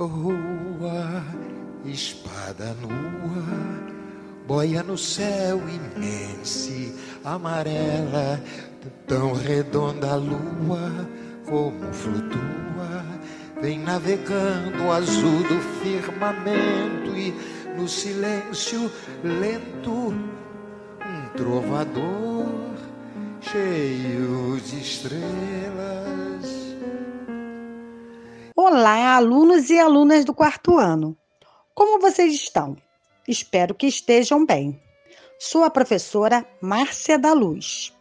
Rua, espada nua, boia no céu imense, amarela, tão redonda a lua, como flutua, vem navegando o azul do firmamento e no silêncio lento, um trovador cheio de estrelas. Olá, alunos e alunas do quarto ano. Como vocês estão? Espero que estejam bem. Sou a professora Márcia da Luz.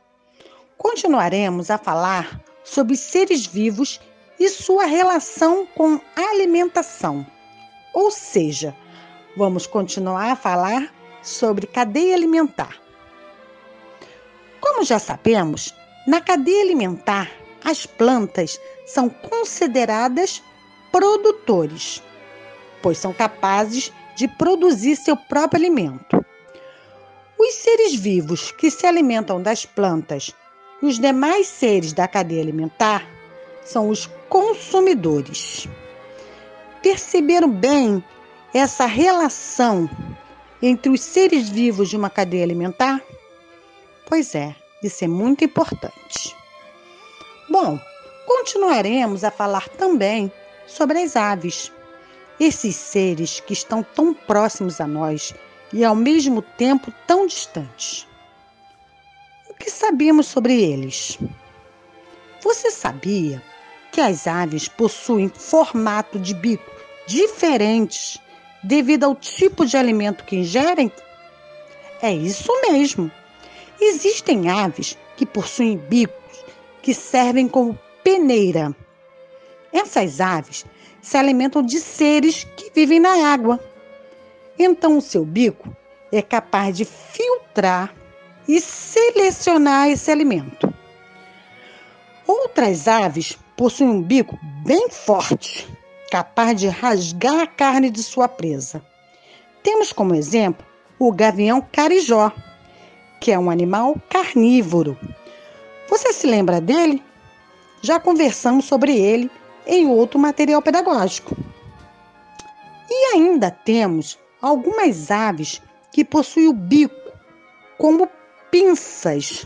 Continuaremos a falar sobre seres vivos e sua relação com alimentação. Ou seja, vamos continuar a falar sobre cadeia alimentar. Como já sabemos, na cadeia alimentar, as plantas são consideradas produtores, pois são capazes de produzir seu próprio alimento. Os seres vivos que se alimentam das plantas e os demais seres da cadeia alimentar são os consumidores. Perceberam bem essa relação entre os seres vivos de uma cadeia alimentar? Pois é, isso é muito importante. Bom, continuaremos a falar também sobre as aves. Esses seres que estão tão próximos a nós e ao mesmo tempo tão distantes. O que sabemos sobre eles? Você sabia que as aves possuem formato de bico diferentes devido ao tipo de alimento que ingerem? É isso mesmo. Existem aves que possuem bicos que servem como peneira essas aves se alimentam de seres que vivem na água. Então, o seu bico é capaz de filtrar e selecionar esse alimento. Outras aves possuem um bico bem forte, capaz de rasgar a carne de sua presa. Temos como exemplo o gavião carijó, que é um animal carnívoro. Você se lembra dele? Já conversamos sobre ele em outro material pedagógico. E ainda temos algumas aves que possuem o bico como pinças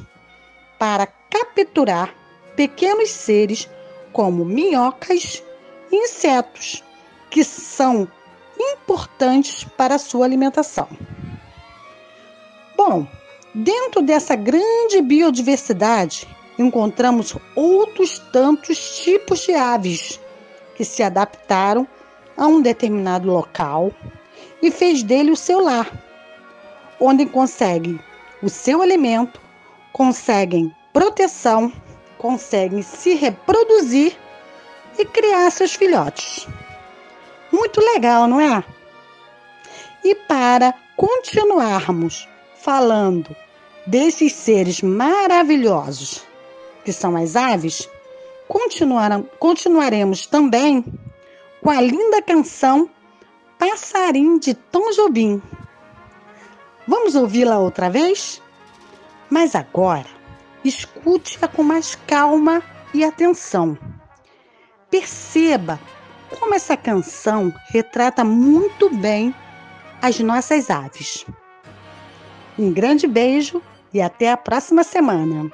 para capturar pequenos seres como minhocas e insetos, que são importantes para a sua alimentação. Bom, dentro dessa grande biodiversidade, encontramos outros tantos tipos de aves que se adaptaram a um determinado local e fez dele o seu lar, onde conseguem o seu alimento, conseguem proteção, conseguem se reproduzir e criar seus filhotes. Muito legal, não é? E para continuarmos falando desses seres maravilhosos que são as aves, continuaremos também com a linda canção Passarim de Tom Jobim. Vamos ouvi-la outra vez? Mas agora, escute-a com mais calma e atenção. Perceba como essa canção retrata muito bem as nossas aves. Um grande beijo e até a próxima semana.